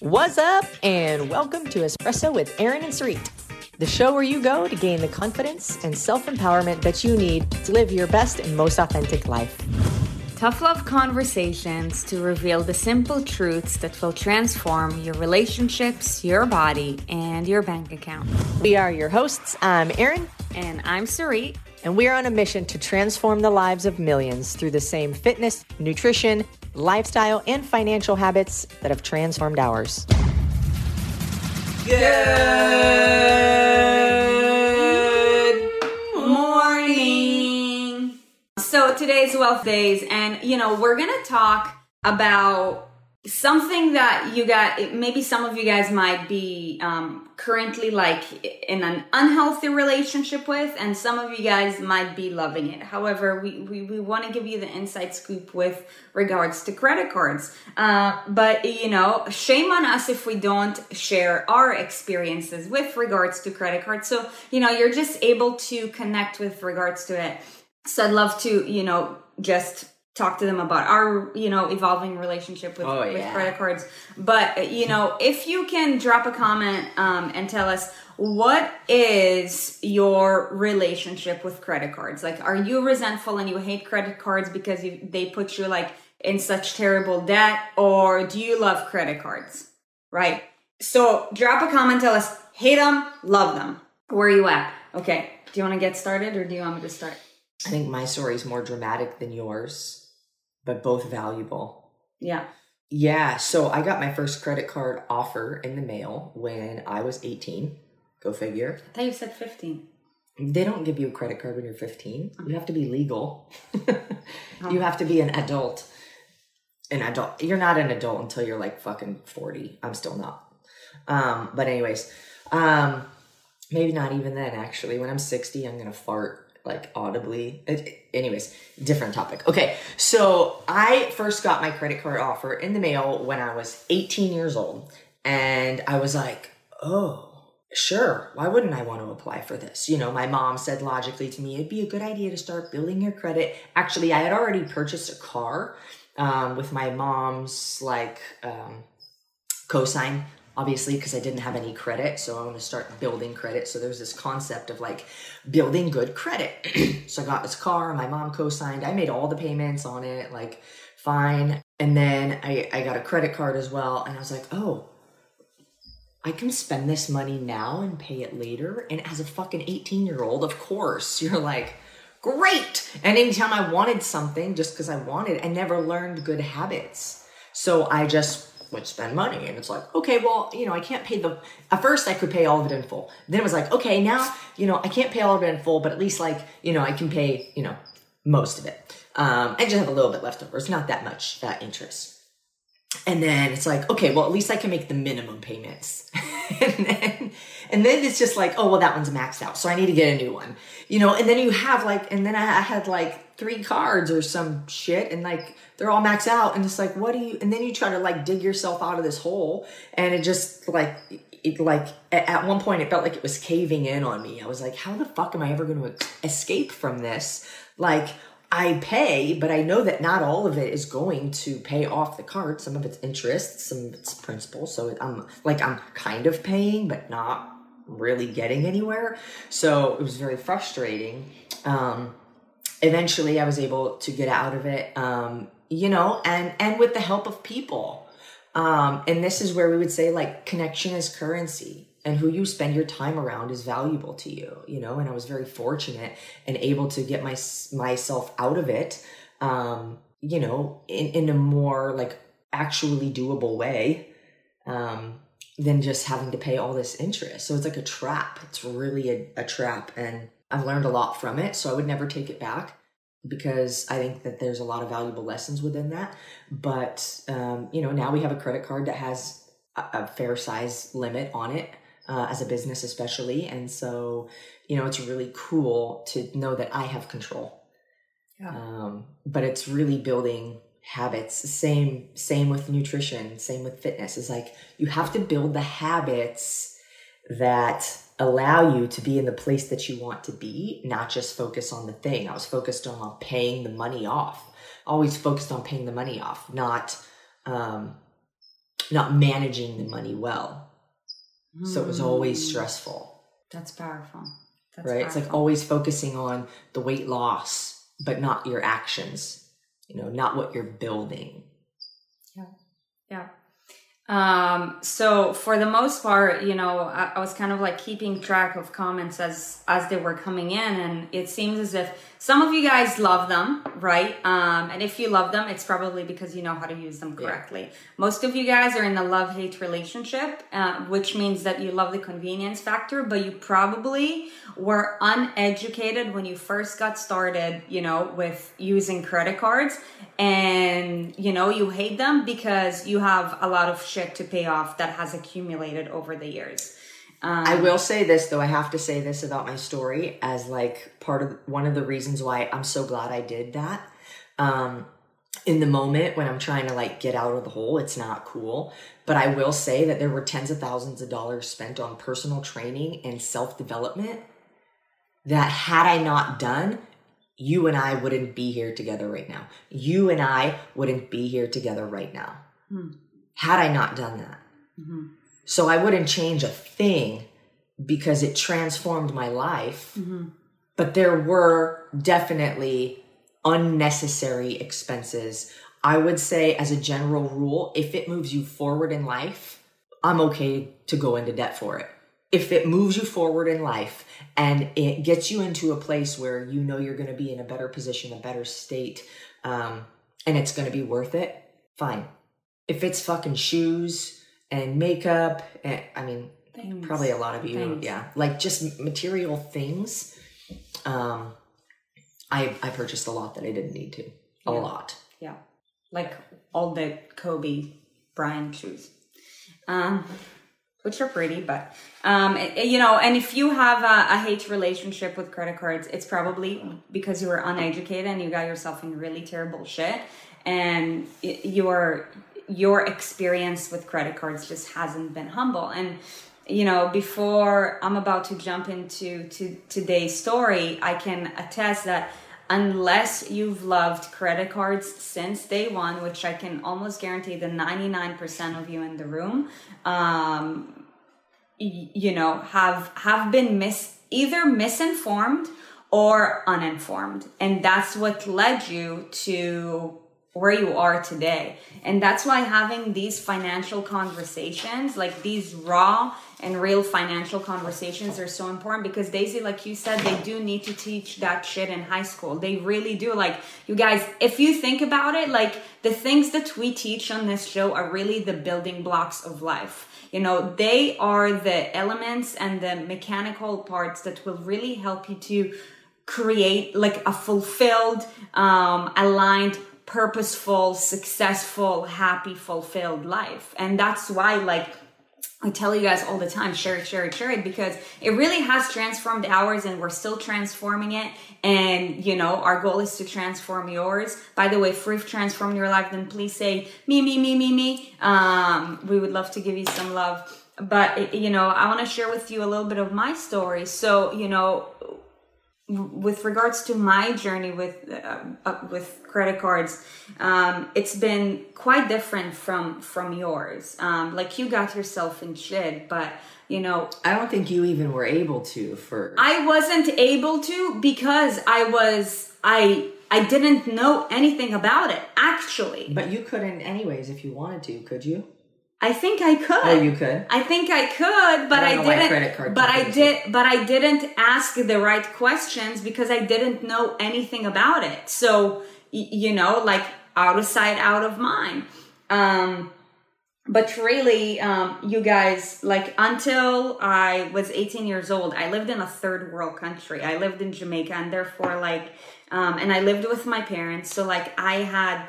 What's up, and welcome to Espresso with Aaron and Sarit, the show where you go to gain the confidence and self empowerment that you need to live your best and most authentic life. Tough love conversations to reveal the simple truths that will transform your relationships, your body, and your bank account. We are your hosts. I'm Aaron. And I'm Sarit. And we are on a mission to transform the lives of millions through the same fitness, nutrition, lifestyle, and financial habits that have transformed ours. Good morning. So today's Wealth Days, and you know, we're gonna talk about something that you got maybe some of you guys might be um, currently like in an unhealthy relationship with and some of you guys might be loving it. However we, we, we want to give you the inside scoop with regards to credit cards. Uh, but you know shame on us if we don't share our experiences with regards to credit cards. So you know you're just able to connect with regards to it. So i'd love to you know just talk to them about our you know evolving relationship with, Oh, with yeah. credit cards. But you know if you can drop a comment um, and tell us what is your relationship with credit cards? Like are you resentful and you hate credit cards because you, they put you like in such terrible debt? Or do you love credit cards? Right? So drop a comment tell us hate them love them where are you at? Okay. Do you want to get started or do you want me to start? I think my story is more dramatic than yours, but both valuable. yeah Yeah, so I got my first credit card offer in the mail when I was 18. Go figure. i thought you said 15 They don't give you a credit card when you're 15. You have to be legal. you have to be an adult. An adult. You're not an adult until you're like fucking 40. I'm still not. Um, but anyways, um, maybe not even then actually. When I'm 60, I'm going to fart like audibly. It- anyways, different topic. Okay. So I first got my credit card offer in the mail when I was 18 years old. And I was like, oh, sure, why wouldn't I want to apply for this? You know, my mom said logically to me, it'd be a good idea to start building your credit. Actually, I had already purchased a car um, with my mom's like um, cosign, obviously, because I didn't have any credit. So I want to start building credit. So there's this concept of like building good credit. so I got this car, my mom co-signed. I made all the payments on it, like fine. And then I, I got a credit card as well. And I was like, oh, I can spend this money now and pay it later. And as a fucking 18 year old, of course, you're like, great. And anytime I wanted something, just because I wanted, I never learned good habits. So I just would spend money. And it's like, okay, well, you know, I can't pay the, at first I could pay all of it in full. Then it was like, okay, now, you know, I can't pay all of it in full, but at least like, you know, I can pay, you know, most of it. Um, I just have a little bit left over. It's not that much uh, interest. And then it's like, okay, well, at least I can make the minimum payments. and then, and then it's just like, oh, well, that one's maxed out. So I need to get a new one, you know? And then you have like, and then I I had like three cards or some shit and like, they're all maxed out. And it's like, what do you, and then you try to like dig yourself out of this hole. And it just like, it like, at, one point it felt like it was caving in on me. I was like, how the fuck am I ever going to escape from this? Like, I pay, but I know that not all of it is going to pay off the card. Some of it's interest, some of it's principal. So I'm like, I'm kind of paying, but not really getting anywhere. So it was very frustrating. Um, eventually I was able to get out of it, um, you know, and, and with the help of people. Um, and this is where we would say like connection is currency and who you spend your time around is valuable to you, you know, and I was very fortunate and able to get my, myself out of it, um, you know, in, in a more like actually doable way, um, than just having to pay all this interest. So it's like a trap. It's really a, a trap. And I've learned a lot from it. So I would never take it back because I think that there's a lot of valuable lessons within that. But, um, you know, now we have a credit card that has a, a fair size limit on it. Uh, as a business, especially. And so, you know, it's really cool to know that I have control. Yeah. Um, but it's really building habits. Same, same with nutrition, same with fitness. Is like you have to build the habits that allow you to be in the place that you want to be, not just focus on the thing. I was focused on paying the money off. Always focused on paying the money off, not um, not managing the money well. So it was always Mm. stressful, That's powerful. That's right? It's like always focusing on the weight loss, but not your actions, you know, not what you're building. Yeah. Yeah. Um, so for the most part, you know, I, I was kind of like keeping track of comments as as they were coming in, and it seems as if some of you guys love them, right? Um, and if you love them, it's probably because you know how to use them correctly. Most of you guys are in a love hate relationship, uh, which means that you love the convenience factor, but you probably were uneducated when you first got started, you know, with using credit cards and you know you hate them because you have a lot of shit to pay off that has accumulated over the years I will say this though. I have to say this about my story as like part of one of the reasons why I'm so glad I did that. Um, in the moment when I'm trying to like get out of the hole, it's not cool. But I will say that there were tens of thousands of dollars spent on personal training and self development that had I not done, you and I wouldn't be here together right now. You and I wouldn't be here together right now. Hmm. Had I not done that. Mm-hmm. So I wouldn't change a thing because it transformed my life. Mm-hmm. But there were definitely unnecessary expenses. I would say, as a general rule, if it moves you forward in life, I'm okay to go into debt for it. If it moves you forward in life and it gets you into a place where you know you're going to be in a better position, a better state, um, and it's going to be worth it, fine. If it's fucking shoes and makeup, and, I mean, Things. probably a lot of you, Things. yeah, like just material things. Um, I I purchased a lot that I didn't need to, a Yeah. lot. yeah like all the kobe bryant shoes um which are pretty but um you know and if you have a, a hate relationship with credit cards it's probably because you were uneducated and you got yourself in really terrible shit. And your your experience with credit cards just hasn't been humble. And you know before i'm about to jump into to today's story i can attest that unless you've loved credit cards since day one which i can almost guarantee the 99% of you in the room um, y- you know have have been mis either misinformed or uninformed. And that's what led you to where you are today. And that's why having these financial conversations like these raw and real financial conversations are so important because daisy like you said they do need to teach that shit in high school. They really do. Like you guys if you think about it like the things that we teach on this show are really the building blocks of life. You know they are the elements and the mechanical parts that will really help you to create like a fulfilled um aligned purposeful successful happy fulfilled life and that's why like I tell you guys all the time, share it, share it, share it, because it really has transformed ours and we're still transforming it. And, you know, our goal is to transform yours. By the way, if we've transformed your life, then please say me, me, me, me, me. Um, we would love to give you some love. But, you know, I want to share with you a little bit of my story. So, you know, with regards to my journey with uh, uh, with credit cards um, it's been quite different from from yours um, like you got yourself in shit but you know I don't think you even were able to for. i wasn't able to because i was i i didn't know anything about it actually but you couldn't, anyways, if you wanted to, could you? I think i could Oh, you could. I think I could, but I I, don't know why didn't. credit card but I did, but I didn't ask the right questions because I didn't know anything about it. So you know, like out of sight, out of mind. Um, but really, um, you guys, like until I was 18 years old, I lived in a third world country. I lived in Jamaica, and therefore, like, um, and I lived with my parents. So like, I had.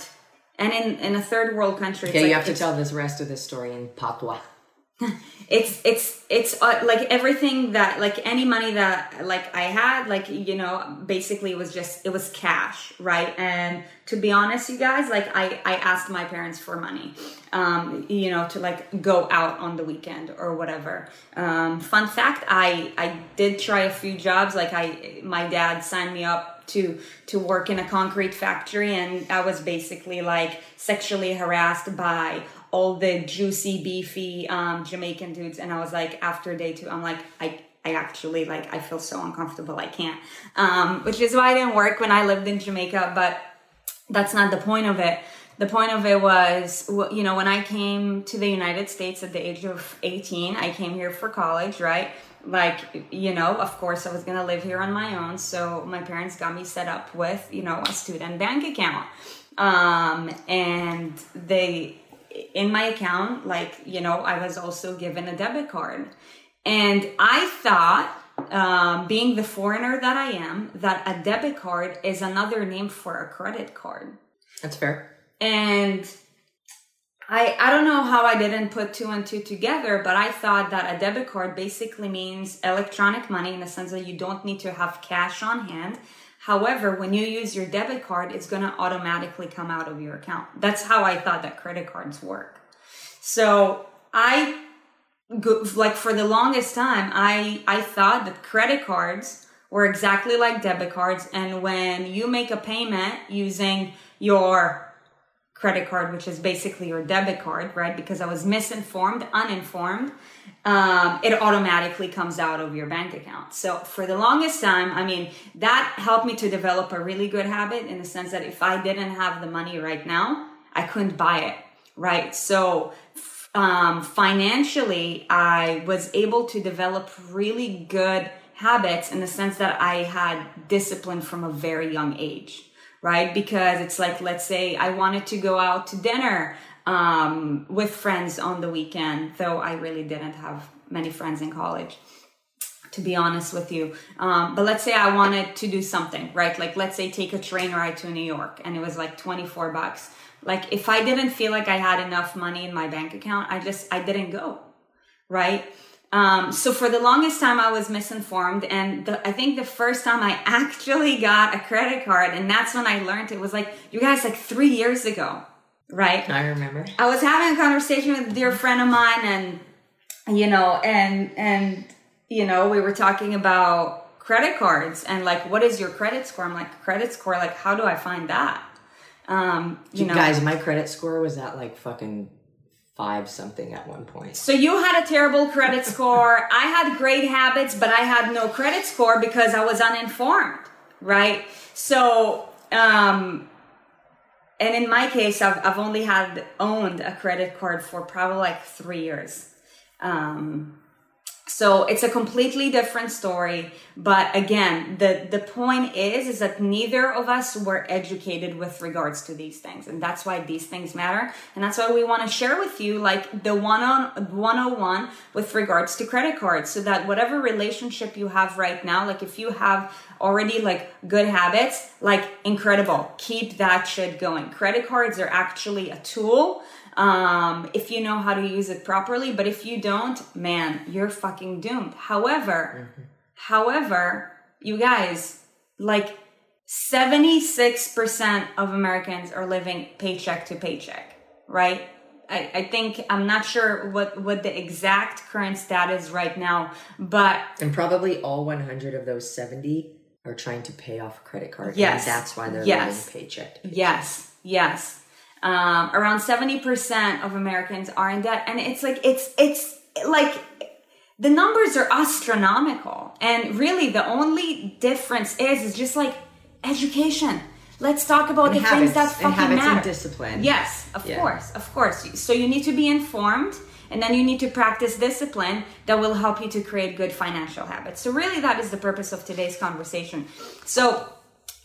And in, in a third world country, Okay, like- you have to tell this rest of this story in patois. it's it's it's uh, like everything that like any money that like i had like you know basically it was just it was cash right? And to be honest you guys like i i asked my parents for money um you know to like go out on the weekend or whatever. Um fun fact i i did try a few jobs. Like i my dad signed me up to to work in a concrete factory and I was basically like sexually harassed by all the juicy, beefy um, Jamaican dudes. And I was like, after day two, I'm like, I, I actually like, I feel so uncomfortable. I can't. Um, which is why I didn't work when I lived in Jamaica, but that's not the point of it. The point of it was, you know, when I came to the United States at the age of 18, I came here for college, right? Like, you know, of course, I was gonna live here on my own. So my parents got me set up with, you know, a student bank account. Um, and they, in my account, like, you know, I was also given a debit card. And I thought, um, being the foreigner that I am, that a debit card is another name for a credit card. That's fair. And I I don't know how I didn't put two and two together, but I thought that a debit card basically means electronic money in the sense that you don't need to have cash on hand. However, when you use your debit card, it's going to automatically come out of your account. That's how I thought that credit cards work. So I like for the longest time, I I thought that credit cards were exactly like debit cards, and when you make a payment using your credit card, which is basically your debit card, right? Because I was misinformed, uninformed, um, it automatically comes out of your bank account. So for the longest time, I mean, that helped me to develop a really good habit in the sense that if I didn't have the money right now, I couldn't buy it, right? So um, financially, I was able to develop really good habits in the sense that I had discipline from a very young age right? Because it's like, let's say I wanted to go out to dinner um, with friends on the weekend, though I really didn't have many friends in college. To be honest with you, um, but let's say I wanted to do something, right? Like, let's say take a train ride to New York, and it was like twenty four bucks. Like, if I didn't feel like I had enough money in my bank account, I just I didn't go, right? Um, so for the longest time, I was misinformed, and the, I think the first time I actually got a credit card, and that's when I learned it was like you guys like three years ago, right? I remember. I was having a conversation with a dear friend of mine, and you know, and and you know, we were talking about credit cards and like, what is your credit score? I'm like, credit score, like, how do I find that? Um, you, you know, guys, my credit score was at like fucking five something at one point. So you had a terrible credit score. I had great habits, but I had no credit score because I was uninformed, right? So, um, and in my case, I've, I've only had owned a credit card for probably like three years. Um, so it's a completely different story but again the the point is is that neither of us were educated with regards to these things and that's why these things matter and that's why we want to share with you like the one on 101 with regards to credit cards so that whatever relationship you have right now like if you have already like good habits like incredible keep that shit going. Credit cards are actually a tool um, if you know how to use it properly. But if you don't, man, you're fucking doomed. However, mm-hmm. however, you guys, like 76% of Americans are living paycheck to paycheck, right? I, I think I'm not sure what what the exact current status right now, but and probably all 100 of those 70 are trying to pay off a credit card. Yes, that's why they're yes. living paycheck, paycheck. Yes, yes. Um, around 70% of Americans are in debt. And it's like, it's, it's like, the numbers are astronomical. And really the only difference is, is just like education. Let's talk about and the habits, things that fucking and habits matter. And discipline. Yes, of yeah. course, of course. So you need to be informed and then you need to practice discipline that will help you to create good financial habits. So really that is the purpose of today's conversation. So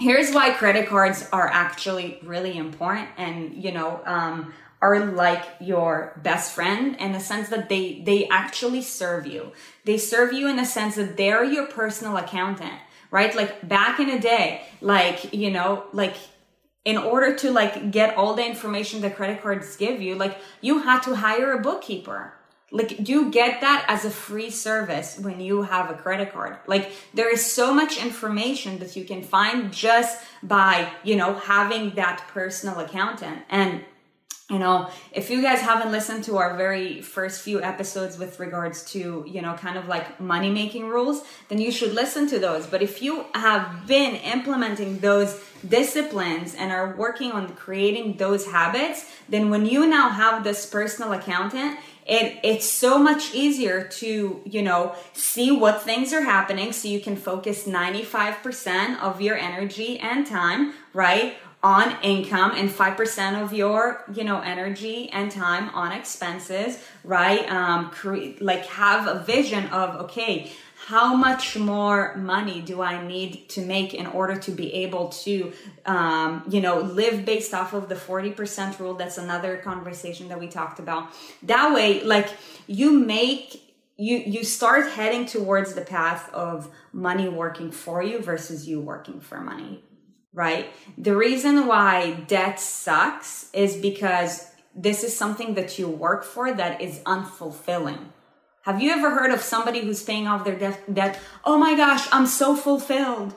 here's why credit cards are actually really important and you know um, are like your best friend in the sense that they they actually serve you. They serve you in the sense that they're your personal accountant right? Like back in the day like you know like in order to like get all the information that credit cards give you like you had to hire a bookkeeper like do you get that as a free service when you have a credit card. Like there is so much information that you can find just by you know having that personal accountant. And you know if you guys haven't listened to our very first few episodes with regards to you know kind of like money making rules then you should listen to those. But if you have been implementing those disciplines and are working on creating those habits then when you now have this personal accountant it it's so much easier to you know see what things are happening so you can focus 95% of your energy and time right on income and 5% of your you know energy and time on expenses right? Um cre- like have a vision of okay how much more money do i need to make in order to be able to um, you know live based off of the 40% rule that's another conversation that we talked about that way like you make you you start heading towards the path of money working for you versus you working for money right? The reason why debt sucks is because this is something that you work for that is unfulfilling. Have you ever heard of somebody who's paying off their debt? debt? Oh my gosh, I'm so fulfilled.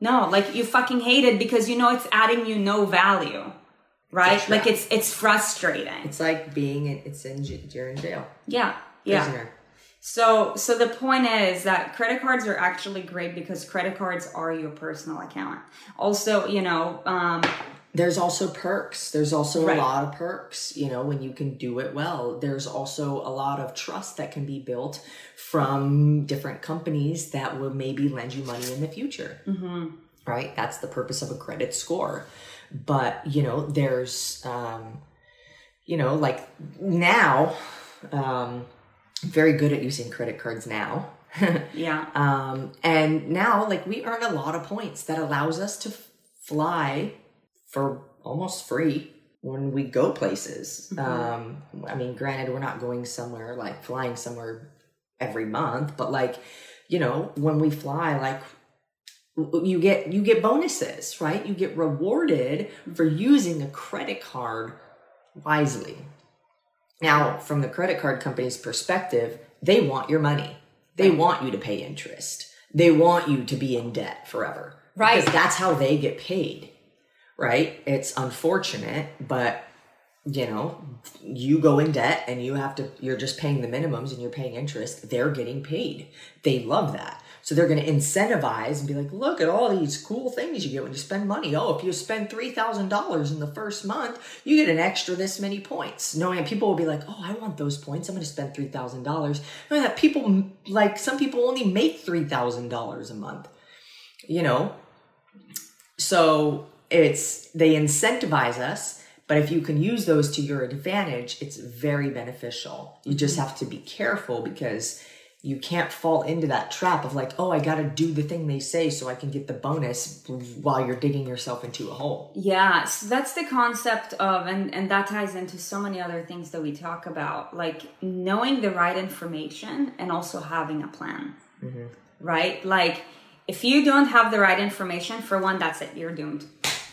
No, like you fucking hate it because you know it's adding you no value, right? Like it's it's frustrating. It's like being in, it's in you're in jail. Yeah, yeah. Prisoner. So, so the point is that credit cards are actually great because credit cards are your personal account. Also, you know, um, there's also perks. There's also Right. a lot of perks, you know, when you can do it well. There's also a lot of trust that can be built from different companies that will maybe lend you money in the future. Mm-hmm. Right? That's the purpose of a credit score. But, you know, there's, um, you know, like now, um, very good at using credit cards now. yeah, Um, and now, like, we earn a lot of points that allows us to f- fly for almost free when we go places. Um, I mean, granted, we're not going somewhere like flying somewhere every month, but like, you know, when we fly, like, you get you get bonuses, right? You get rewarded for using a credit card wisely. Now, from the credit card company's perspective, they want your money. They want you to pay interest. They want you to be in debt forever. Right. Because that's how they get paid. Right? It's unfortunate, but you know, you go in debt and you have to you're just paying the minimums and you're paying interest. They're getting paid. They love that. So they're going to incentivize and be like, look at all these cool things you get when you spend money. Oh, if you spend $3,000 in the first month, you get an extra this many points. Knowing people will be like, oh, I want those points. I'm going to spend $3,000. Knowing that people, like some people only make $3,000 a month, you know? So it's, they incentivize us. But if you can use those to your advantage, it's very beneficial. You just mm-hmm. have to be careful because you can't fall into that trap of like, oh, I got to do the thing they say so I can get the bonus while you're digging yourself into a hole. Yeah, so that's the concept of, and, and that ties into so many other things that we talk about, like knowing the right information and also having a plan, mm-hmm. right? Like if you don't have the right information, for one, that's it, you're doomed,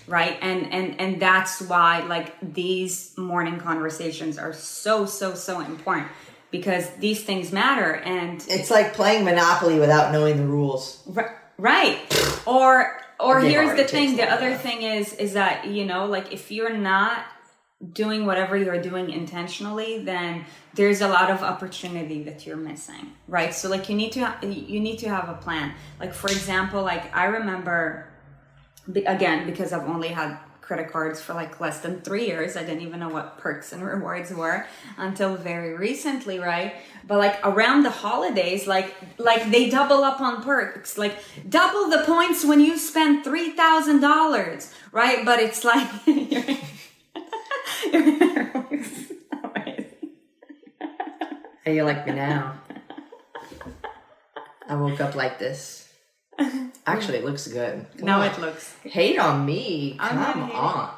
right? And and and that's why like these morning conversations are so so so important because these things matter and It's like playing Monopoly without knowing the rules. Ri- Right. Or or here's the thing, the other thing is is that, you know, like if you're not doing whatever you're doing intentionally, then there's a lot of opportunity that you're missing, right? So like you need to ha- you need to have a plan. Like for example, like I remember be- again because I've only had credit cards for like less than three years. I didn't even know what perks and rewards were until very recently, right? But like around the holidays, like like they double up on perks, like double the points when you spend three thousand dollars, right? But it's like Hey, you like me now? I woke up like this. Actually, it looks good. Come on. it looks. Hate on me. I'm Come on.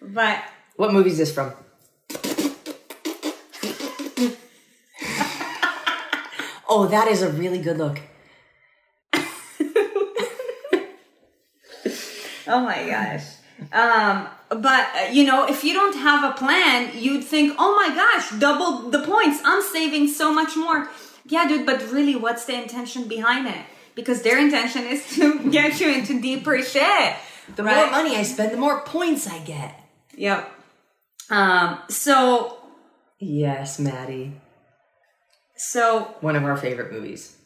But What movie is this from? oh, that is a really good look. Oh my gosh. Um, but uh, you know, if you don't have a plan, you'd think, "Oh my gosh, double the points. I'm saving so much more." Yeah, dude, but really what's the intention behind it? Because their intention is to get you into deeper shit. The right? more money I spend, the more points I get. Yep. Um, so Yes, Maddie. so One of our favorite movies.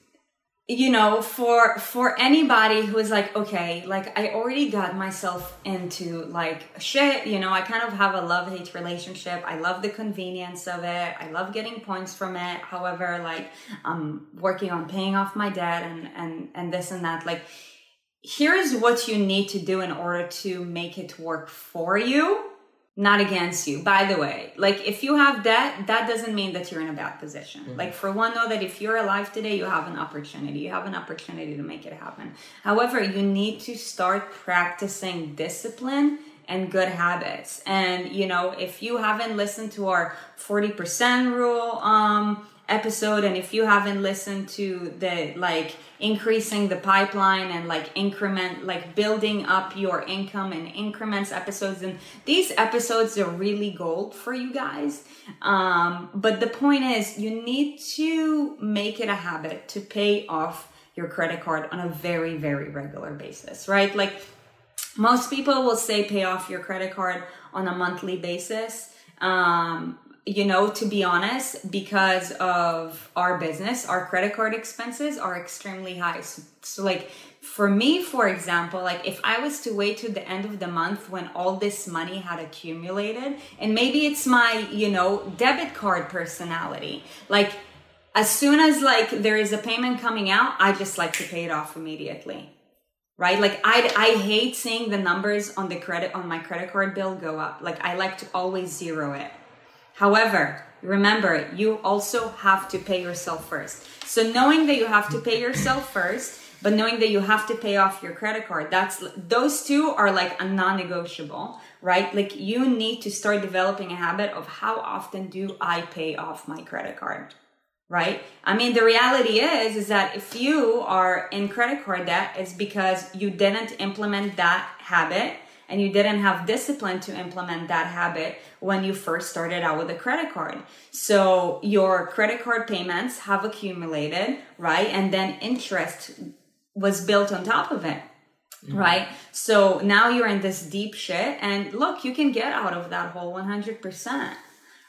You know for for anybody who is like okay like i already got myself into like shit you know i kind of have a love hate relationship. I love the convenience of it. I love getting points from it. However like i'm working on paying off my debt and and and this and that. Like here's what you need to do in order to make it work for you not against you. By the way like if you have debt that doesn't mean that you're in a bad position. Like for one know that if you're alive today you have an opportunity. You have an opportunity to make it happen. However you need to start practicing discipline and good habits. And you know if you haven't listened to our 40% rule um episode and if you haven't listened to the like increasing the pipeline and like increment like building up your income and increments episodes and these episodes are really gold for you guys. Um but the point is you need to make it a habit to pay off your credit card on a very very regular basis right? Like most people will say pay off your credit card on a monthly basis. Um you know to be honest because of our business our credit card expenses are extremely high. So, so like for me for example like if i was to wait to the end of the month when all this money had accumulated and maybe it's my you know debit card personality like as soon as like there is a payment coming out i just like to pay it off immediately right? Like i i hate seeing the numbers on the credit on my credit card bill go up. Like i like to always zero it however remember you also have to pay yourself first. So knowing that you have to pay yourself first but knowing that you have to pay off your credit card that's those two are like a non-negotiable right? Like you need to start developing a habit of how often do i pay off my credit card right? I mean the reality is is that if you are in credit card debt it's because you didn't implement that habit and you didn't have discipline to implement that habit when you first started out with a credit card so your credit card payments have accumulated right and then interest was built on top of it right so now you're in this deep shit and look you can get out of that hole 100%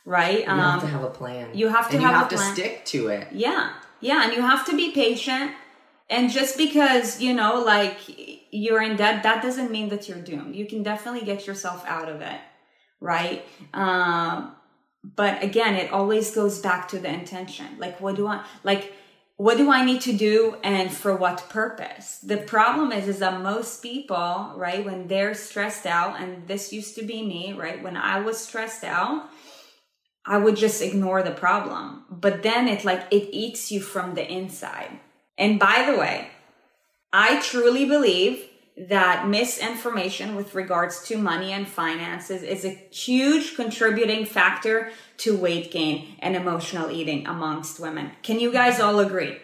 right You have to have a plan. Um, you have to and have you have to plan. stick to it. yeah. Yeah. And you have to be patient. And just because, you know, like you're in debt, that doesn't mean that you're doomed. You can definitely get yourself out of it. Right. Um, but again, it always goes back to the intention. Like, what do I, like, what do I need to do and for what purpose? The problem is, is that most people, right, when they're stressed out, and this used to be me, right, when I was stressed out, I would just ignore the problem. But then it like it eats you from the inside. And by the way, I truly believe that misinformation with regards to money and finances is a huge contributing factor to weight gain and emotional eating amongst women. Can you guys all agree?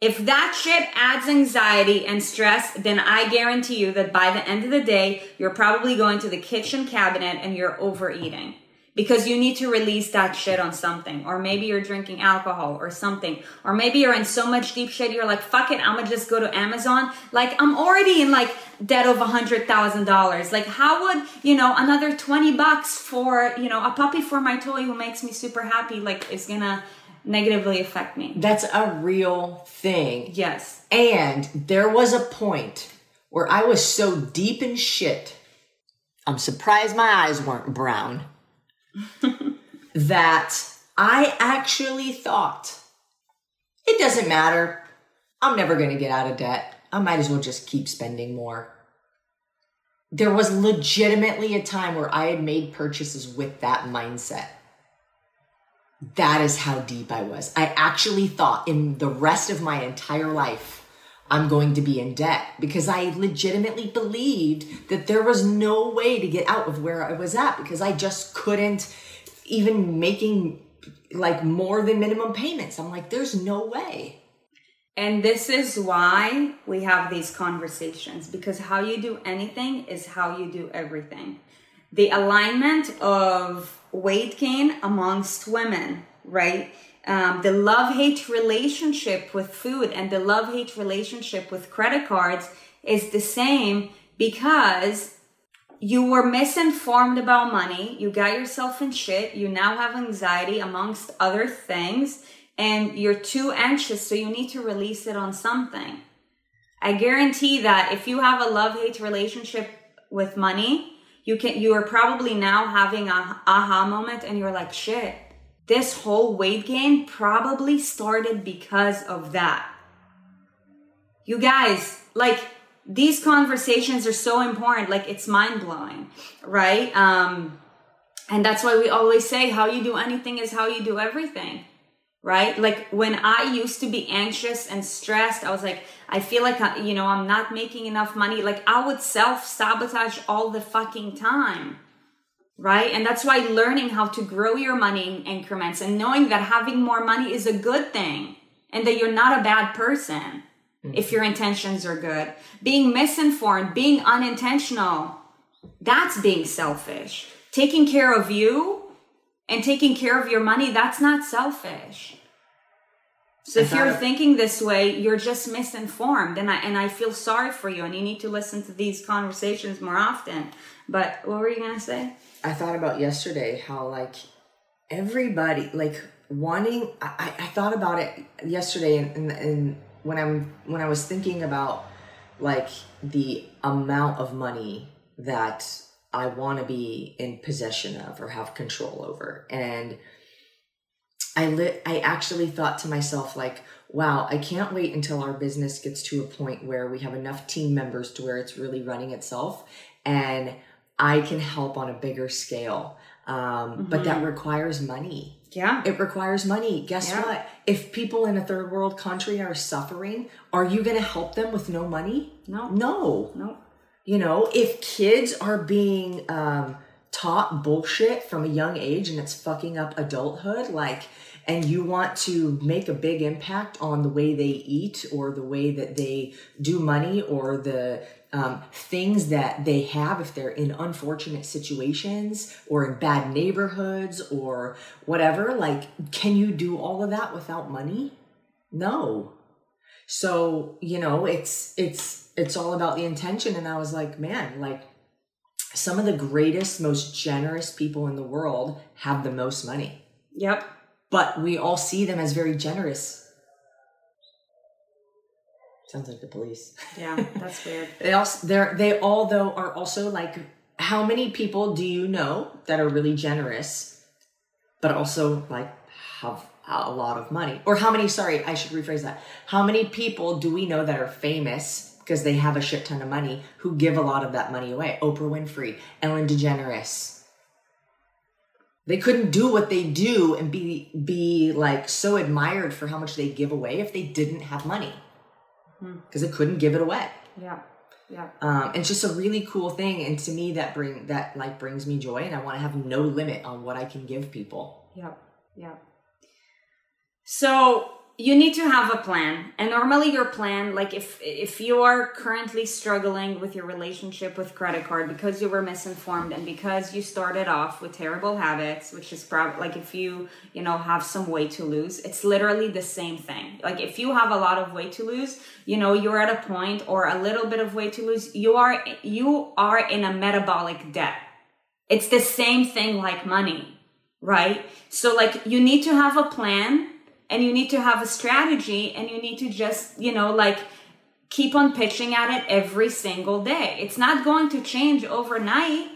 If that shit adds anxiety and stress, then I guarantee you that by the end of the day, you're probably going to the kitchen cabinet and you're overeating because you need to release that shit on something. Or maybe you're drinking alcohol or something. Or maybe you're in so much deep shit, you're like, fuck it, I'm gonna just go to Amazon. Like, I'm already in like debt of a hundred thousand dollars. Like, how would, you know, another 20 bucks for, you know, a puppy for my toy who makes me super happy, like, is gonna negatively affect me? That's a real thing. Yes. And there was a point where I was so deep in shit. I'm surprised my eyes weren't brown. that I actually thought it doesn't matter. I'm never going to get out of debt. I might as well just keep spending more. There was legitimately a time where I had made purchases with that mindset. That is how deep I was. I actually thought in the rest of my entire life, I'm going to be in debt because I legitimately believed that there was no way to get out of where I was at because I just couldn't even making like more than minimum payments. I'm like, there's no way. And this is why we have these conversations because how you do anything is how you do everything. The alignment of weight gain amongst women, right? Um, the love hate relationship with food and the love hate relationship with credit cards is the same because you were misinformed about money. You got yourself in shit. You now have anxiety amongst other things and you're too anxious. So you need to release it on something. I guarantee that if you have a love hate relationship with money, you can, you are probably now having a aha moment and you're like, shit, this whole weight gain probably started because of that. You guys, like, these conversations are so important like it's mind blowing right? Um and that's why we always say how you do anything is how you do everything right? Like when i used to be anxious and stressed i was like i feel like I, you know i'm not making enough money. Like i would self sabotage all the fucking time right and that's why learning how to grow your money in increments and knowing that having more money is a good thing and that you're not a bad person mm-hmm. if your intentions are good. Being misinformed, being unintentional, that's being selfish. Taking care of you and taking care of your money, that's not selfish. So if you're thinking this way, you're just misinformed, and I and I feel sorry for you, and you need to listen to these conversations more often. But what were you gonna say? I thought about yesterday how like everybody like wanting. I, I thought about it yesterday, and and, and when I'm when I was thinking about like the amount of money that I want to be in possession of or have control over and I lit I actually thought to myself like wow I can't wait until our business gets to a point where we have enough team members to where it's really running itself and I can help on a bigger scale um, mm-hmm. but that mm-hmm. requires money yeah. It requires money. Guess yeah. what? If people in a third world country are suffering, are you going to help them with no money? No. No. No. You know, if kids are being um, taught bullshit from a young age and it's fucking up adulthood, like, and you want to make a big impact on the way they eat or the way that they do money or the um, things that they have if they're in unfortunate situations or in bad neighborhoods or whatever. Like, can you do all of that without money? No. So, you know, it's, it's, it's all about the intention. And I was like, man, like some of the greatest, most generous people in the world have the most money. Yep. But we all see them as very generous Sounds like the police. Yeah, that's weird. they also they're they all though are also like how many people do you know that are really generous, but also like have a lot of money? Or how many? Sorry, I should rephrase that. How many people do we know that are famous because they have a shit ton of money who give a lot of that money away? Oprah Winfrey, Ellen DeGeneres. They couldn't do what they do and be be like so admired for how much they give away if they didn't have money because mm. couldn't give it away. Yeah. Yeah. Um, it's just a really cool thing, and to me, that bring that like brings me joy, and I want to have no limit on what I can give people. Yeah, yeah. So you need to have a plan. And normally your plan like if if you are currently struggling with your relationship with credit card because you were misinformed and because you started off with terrible habits which is probably like if you you know have some weight to lose it's literally the same thing. Like if you have a lot of weight to lose you know you're at a point or a little bit of weight to lose you are you are in a metabolic debt. It's the same thing like money right? So like you need to have a plan and you need to have a strategy and you need to just, you know, like keep on pitching at it every single day. It's not going to change overnight.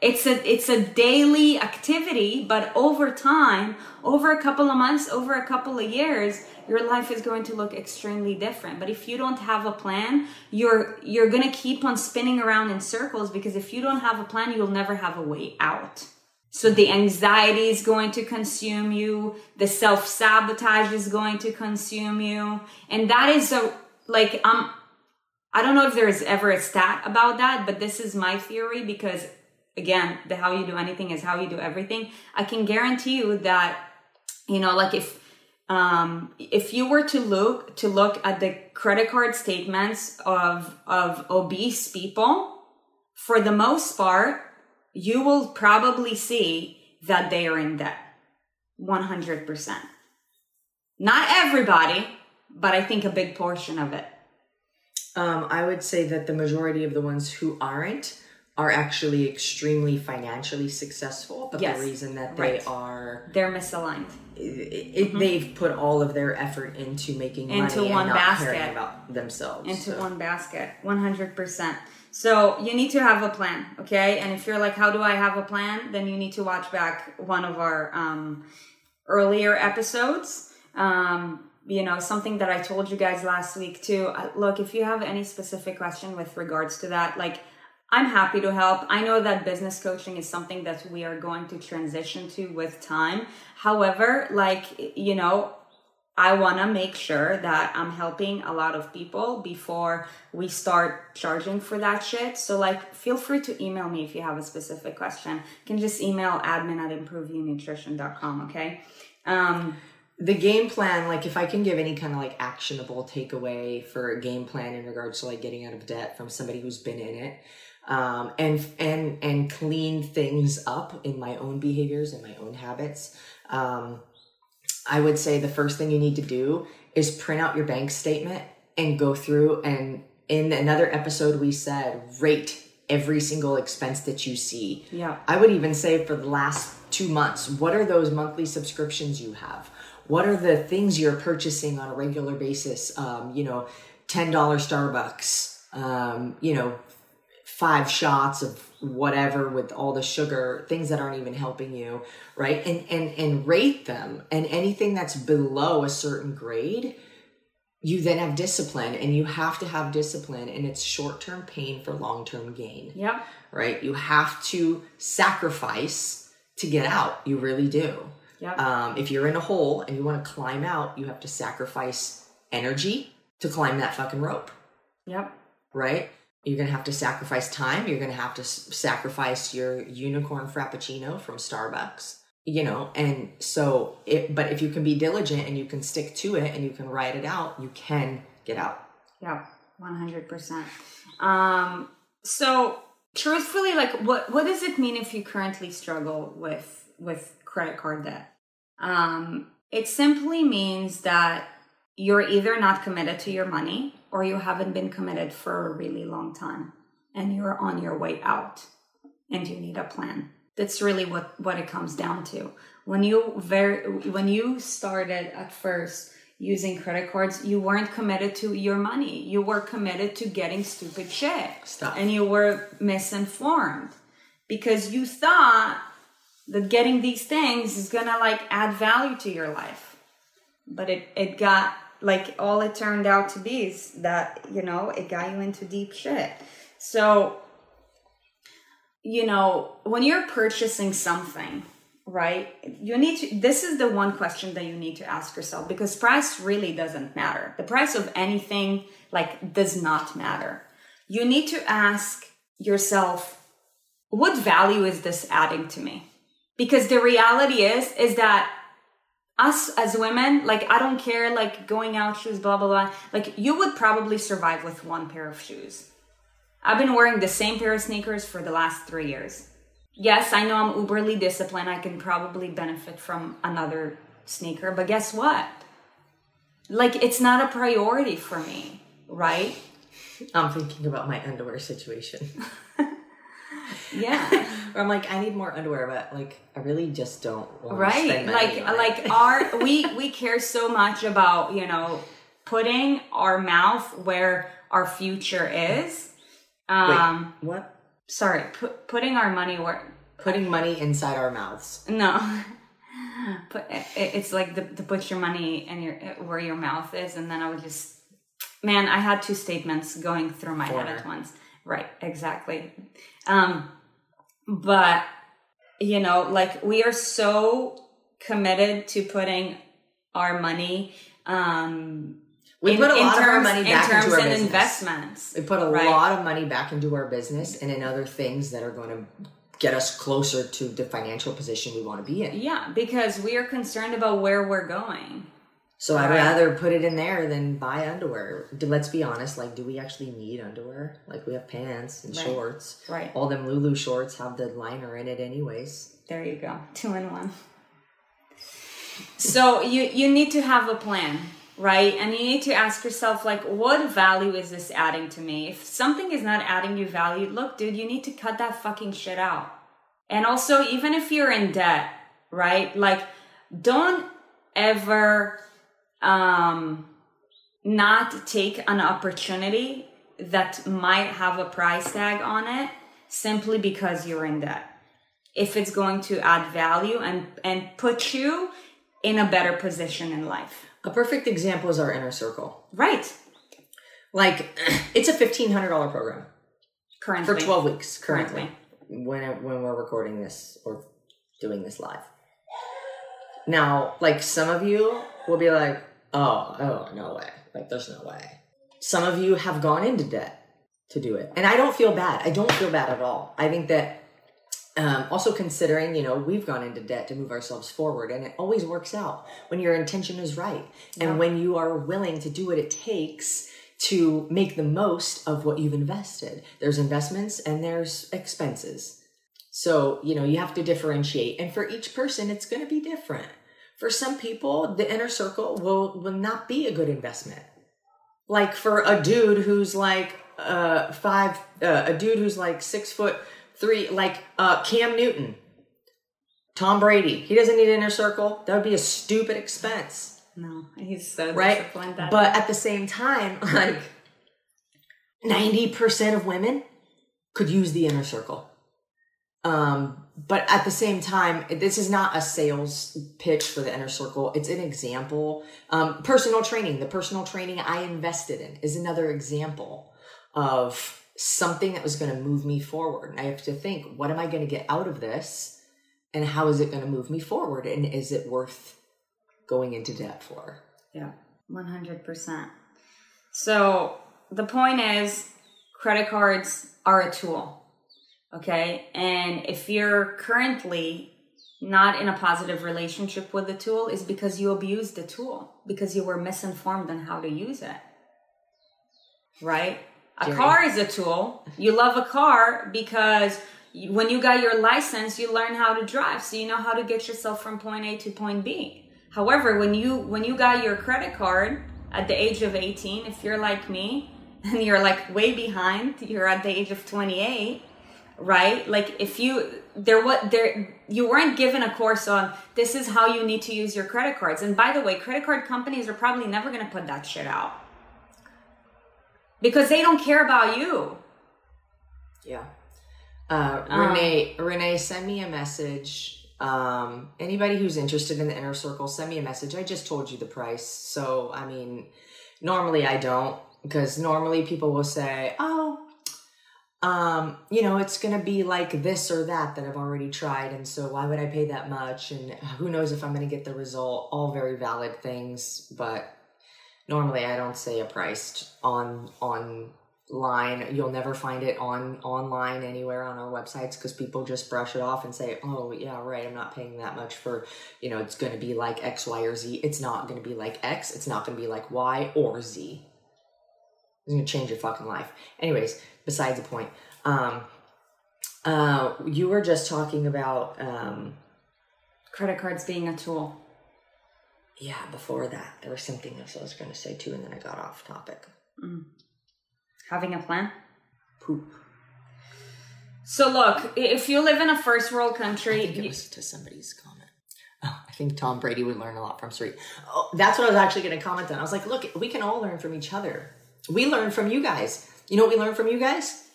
It's a it's a daily activity, but over time, over a couple of months, over a couple of years, your life is going to look extremely different. But if you don't have a plan, you're you're going to keep on spinning around in circles because if you don't have a plan, you'll never have a way out. So the anxiety is going to consume you. The self sabotage is going to consume you. And that is a, like, um, I don't know if there's ever a stat about that, but this is my theory because again, the how you do anything is how you do everything. I can guarantee you that, you know, like if, um, if you were to look, to look at the credit card statements of, of obese people, for the most part, you will probably see that they are in debt 100%. Not everybody, but I think a big portion of it. Um, I would say that the majority of the ones who aren't are actually extremely financially successful, but Yes. the reason that they Right. are They're misaligned. it, it, they've put all of their effort into making Mm-hmm. Into money one and not basket. caring about themselves. into So- one basket 100% so you need to have a plan okay? And if you're like how do i have a plan? Then you need to watch back one of our um, earlier episodes. Um, you know something that i told you guys last week too. Uh, look if you have any specific question with regards to that like i'm happy to help. I know that business coaching is something that we are going to transition to with time. However like you know I want to make sure that I'm helping a lot of people before we start charging for that shit. So, like, feel free to email me if you have a specific question. You can just email admin at improveyonutrition.com, okay? Um, the game plan like if i can give any kind of like actionable takeaway for a game plan in regards to like getting out of debt from somebody who's been in it um, and and and clean things up in my own behaviors and my own habits um, i would say the first thing you need to do is print out your bank statement and go through and in another episode we said rate every single expense that you see yeah. I would even say for the last two months, what are those monthly subscriptions you have? What are the things you're purchasing on a regular basis? Um, you know, $10 Starbucks, um, you know, five shots of whatever with all the sugar, things that aren't even helping you, right? And and and rate them. And anything that's below a certain grade, you then have discipline and you have to have discipline and it's short-term pain for long-term gain yeah right? You have to sacrifice to get out. You really do. Yep. Um, if you're in a hole and you want to climb out, you have to sacrifice energy to climb that fucking rope, Yep. right? You're gonna have to sacrifice time. You're gonna have to sacrifice your unicorn frappuccino from Starbucks, you know. And so, it, but if you can be diligent and you can stick to it and you can write it out, you can get out. Yeah, one hundred percent. Um, so truthfully, like, what what does it mean if you currently struggle with with credit card debt? Um, it simply means that you're either not committed to your money or you haven't been committed for a really long time, and you're on your way out, and you need a plan. That's really what what it comes down to. When you very when you started at first using credit cards, you weren't committed to your money. You were committed to getting stupid shit. And you were misinformed because you thought that getting these things is gonna like add value to your life. But it, it got like all it turned out to be is that, you know, it got you into deep shit. So, you know, when you're purchasing something, right you need to this is the one question that you need to ask yourself because price really doesn't matter. The price of anything like does not matter. You need to ask yourself what value is this adding to me? Because the reality is is that us as women like i don't care like going out shoes blah blah blah like you would probably survive with one pair of shoes i've been wearing the same pair of sneakers for the last three years yes, I know I'm uberly disciplined. I can probably benefit from another sneaker, but guess what? Like, it's not a priority for me, right? I'm thinking about my underwear situation. Yeah. I'm like, I need more underwear, but like, I really just don't want to right. Like, like our, we, we care so much about, you know, putting our mouth where our future is. Wait, Um, what? sorry, put, putting our money where, Putting money inside our mouths. No. Put, it, it's like the, to put your money in your where your mouth is, and then I would just, man, I had two statements going through my head at once. Right, exactly. Um, but you know, like we are so committed to putting our money. Um, We in- put a lot of our money back in terms into our business. investments. We put a Right. lot of money back into our business and in other things that are going to get us closer to the financial position we want to be in. Yeah, because we are concerned about where we're going. So I'd rather put it in there than buy underwear. Let's be honest, like, do we actually need underwear? Like, we have pants and Right. shorts. Right. All them Lulu shorts have the liner in it, anyways. There you go. Two in one. So you you need to have a plan. right? And you need to ask yourself, like, what value is this adding to me? If something is not adding you value, look, dude, you need to cut that fucking shit out. And also, even if you're in debt, right? Like, don't ever um, not take an opportunity that might have a price tag on it simply because you're in debt. If it's going to add value and, and put you in a better position in life. A perfect example is our inner circle. Right. Like, it's a $1,500 program Currently. for 12 weeks currently, Currently. when, when we're recording this or doing this live. Now, like some of you will be like, oh, oh, no way. Like, there's no way. Some of you have gone into debt to do it. And I don't feel bad. I don't feel bad at all. I think that um, also considering, you know, we've gone into debt to move ourselves forward and it always works out when your intention is right. And when you are willing to do what it takes to make the most of what you've invested. There's investments and there's expenses. So, you know, you have to differentiate. And for each person, it's going to be different. For some people, the inner circle will, will not be a good investment. Like for a dude who's like uh, five, uh, a dude who's like six foot three, like uh, Cam Newton, Tom Brady, he doesn't need inner circle. That would be a stupid expense No, he's so right? disciplined. That But at the same time, like 90% of women could use the inner circle. Um, but at the same time, this is not a sales pitch for the inner circle. It's an example. Um, personal training, the personal training I invested in is another example of something that was going to move me forward. And I have to think, what am I going to get out of this? And how is it going to move me forward? And is it worth going into debt for? Yeah, 100%. So the point is, credit cards are a tool. Okay. And if you're currently not in a positive relationship with the tool, is because you abused the tool, because you were misinformed on how to use it. Right? A Jerry. car is a tool. You love a car because you- when you got your license, you learn how to drive, so you know how to get yourself from point A to point B. However, when you when you got your credit card at the age of 18, if you're like me and you're like way behind, you're at the age of 28, right? Like if you there what there you weren't given a course on this is how you need to use your credit cards. And by the way, credit card companies are probably never going to put that shit out. Because they don't care about you. Yeah. Uh, Renee, Renee, send me a message. Um, anybody who's interested in the inner circle, send me a message. I just told you the price. So, I mean, normally I don't because normally people will say, oh, um, you know, it's going to be like this or that that I've already tried. And so why would I pay that much? And who knows if I'm going to get the result? All very valid things, but normally I don't say a price on, on, line you'll never find it on online anywhere on our websites because people just brush it off and say oh yeah right i'm not paying that much for you know it's going to be like x y or z it's not going to be like x it's not going to be like y or z it's going to change your fucking life anyways besides the point um uh you were just talking about um Credit cards being a tool. yeah before that there was something else i was going to say too and then i got off topic Having a plan. poop So look, if you live in a first world country, it was to somebody's comment. Oh, I think Tom Brady would learn a lot from Sarit. Oh, that's what I was actually going to comment on. I was like, look, we can all learn from each other. We learn from you guys. You know what we learn from you guys?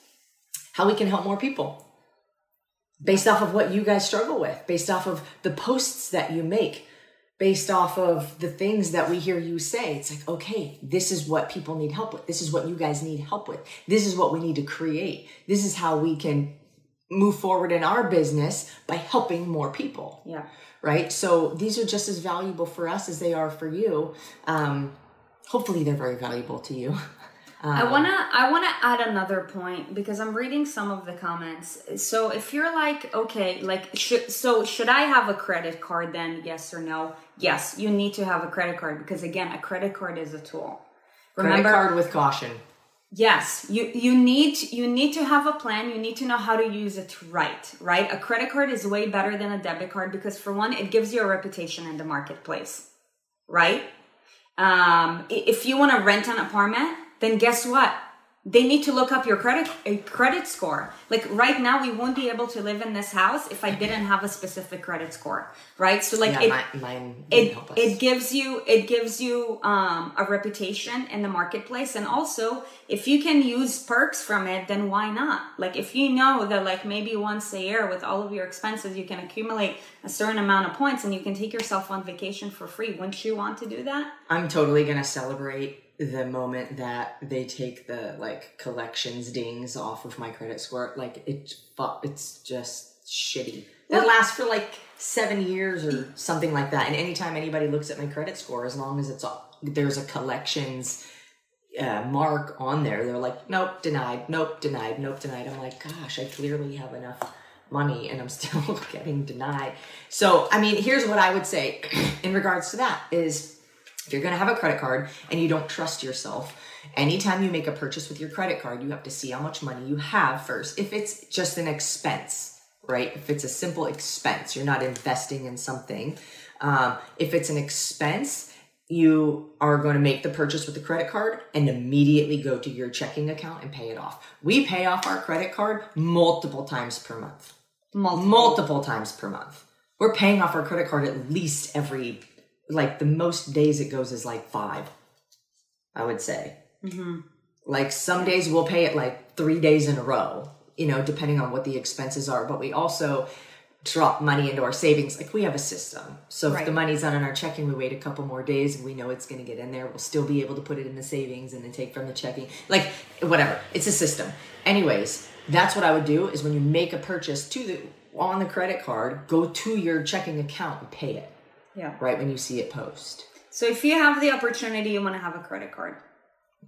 How we can help more people. Based off of what you guys struggle with, based off of the posts that you make, based off of the things that we hear you say. It's like, okay, this is what people need help with. This is what you guys need help with. This is what we need to create. This is how we can move forward in our business by helping more people yeah. right? So these are just as valuable for us as they are for you. Um, hopefully, they're very valuable to you. I wanna I wanna add another point because I'm reading some of the comments. So if you're like, okay, like should so should I have a credit card then? Yes or no? Yes, you need to have a credit card because again, a credit card is a tool. Credit card with caution. Yes, you you need you need to have a plan. You need to know how to use it right, right? A credit card is way better than a debit card because for one, it gives you a reputation in the marketplace, right? Um, if you want to rent an apartment, then guess what? They need to look up your credit a credit score. Like right now, we won't be able to live in this house if I didn't have a specific credit score, right? So like yeah, it, mine it it gives you it gives you um, a reputation in the marketplace and also if you can use perks from it then why not like if you know that like maybe once a year with all of your expenses you can accumulate a certain amount of points and you can take yourself on vacation for free wouldn't you want to do that I'm totally gonna celebrate the moment that they take the like collections dings off of my credit score. Like it, it's just shitty. Well- it lasts for like seven years or something like that. And anytime anybody looks at my credit score, as long as it's all, there's a collections uh, mark on there, they're like, nope, denied, nope, denied, nope, denied. I'm like, gosh, I clearly have enough money and I'm still getting denied. So, I mean, here's what I would say in regards to that is if you're going to have a credit card and you don't trust yourself, anytime you make a purchase with your credit card, you have to see how much money you have first. If it's just an expense, right? If it's a simple expense, you're not investing in something. Um, if it's an expense, you are going to make the purchase with the credit card and immediately go to your checking account and pay it off. We pay off our credit card multiple times per month multiple multiple times per month. We're paying off our credit card at least every, like the most days it goes is like five, I would say. Mm-hmm. Like some days we'll pay it like three days in a row, you know, depending on what the expenses are. But we also drop money into our savings. Like we have a system. So if the money's not in our checking, we wait a couple more days and we know it's going to get in there. We'll still be able to put it in the savings and then take from the checking. Like whatever. It's a system. Anyways, that's what I would do is when you make a purchase to the on the credit card, go to your checking account and pay it yeah right when you see it post. So if you have the opportunity, you want to have a credit card,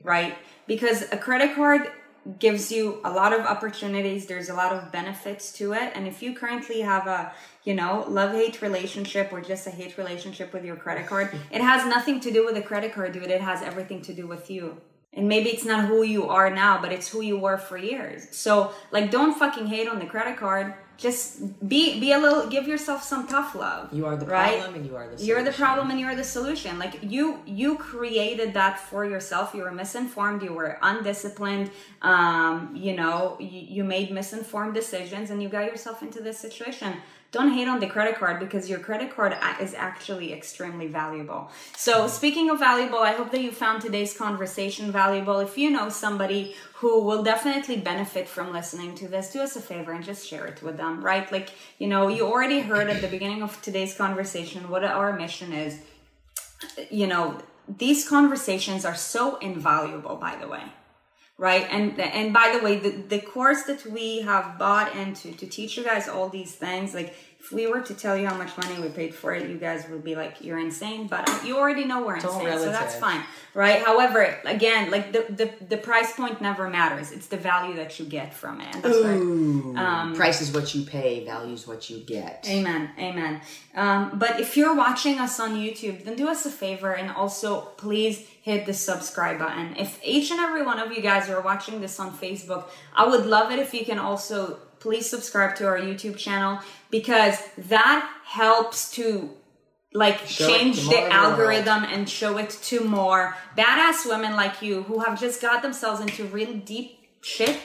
right? Because a credit card gives you a lot of opportunities. There's a lot of benefits to it. And if you currently have a, you know, love hate relationship or just a hate relationship with your credit card, it has nothing to do with the credit card, dude. It has everything to do with you. And maybe it's not who you are now, but it's who you were for years. So like don't fucking hate on the credit card. Just be be a little give yourself some tough love. You are the right? problem and you are the You're the solution. problem and you're the solution. Like you you created that for yourself. You were misinformed, you were undisciplined, um, you know, you, you made misinformed decisions and you got yourself into this situation. Don't hate on the credit card because your credit card is actually extremely valuable. So, speaking of valuable, I hope that you found today's conversation valuable. If you know somebody who will definitely benefit from listening to this, do us a favor and just share it with them, right? Like, you know, you already heard at the beginning of today's conversation what our mission is. You know, these conversations are so invaluable, by the way right? And and by the way the, the course that we have bought into to teach you guys all these things like if we were to tell you how much money we paid for it you guys would be like you're insane but you already know we're insane so that's fine right however again like the, the the price point never matters it's the value that you get from it and that's right Ooh. Price is what you pay, value is what you get. Amen. Amen. Um, but if you're watching us on YouTube, then do us a favor and also please hit the subscribe button. If each and every one of you guys are watching this on Facebook, I would love it if you can also please subscribe to our YouTube channel because that helps to like Show change the more of the world. algorithm and show it to more badass women like you who have just got themselves into really deep shit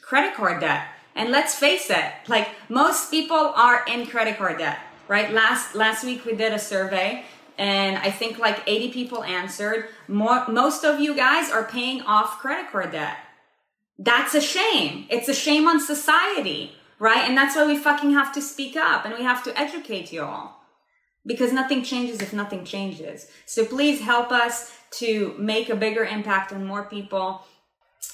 credit card debt. And let's face it, like most people are in credit card debt, right? Last last week we did a survey and I think like 80 people answered. More most of you guys are paying off credit card debt. That's a shame. It's a shame on society, right? And that's why we fucking have to speak up and we have to educate you all because nothing changes if nothing changes. So please help us to make a bigger impact on more people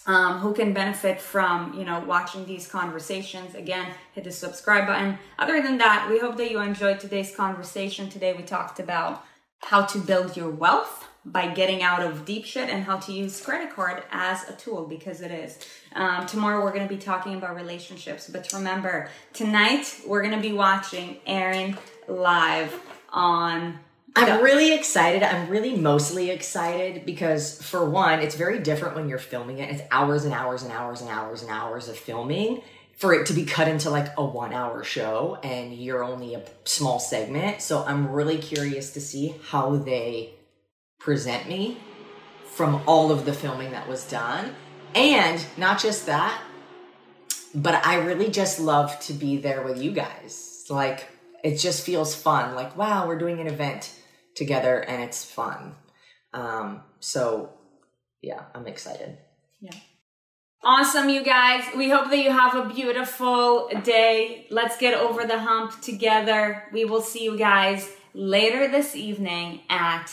um, who can benefit from you know watching these conversations. Again, hit the subscribe button. Other than that, we hope that you enjoyed today's conversation. Today we talked about how to build your wealth by getting out of deep shit and how to use credit card as a tool because it is. Um, tomorrow we're going to be talking about relationships, but remember tonight we're going to be watching Erin live on. I'm really excited. I'm really mostly excited because, for one, it's very different when you're filming it. It's hours and hours and hours and hours and hours of filming for it to be cut into like a one hour show and you're only a small segment. So I'm really curious to see how they present me from all of the filming that was done. And not just that, but I really just love to be there with you guys. Like, it just feels fun. Like, wow, we're doing an event together and it's fun. Um, so, yeah, I'm excited. Yeah. Awesome, you guys. We hope that you have a beautiful day. Let's get over the hump together. We will see you guys later this evening at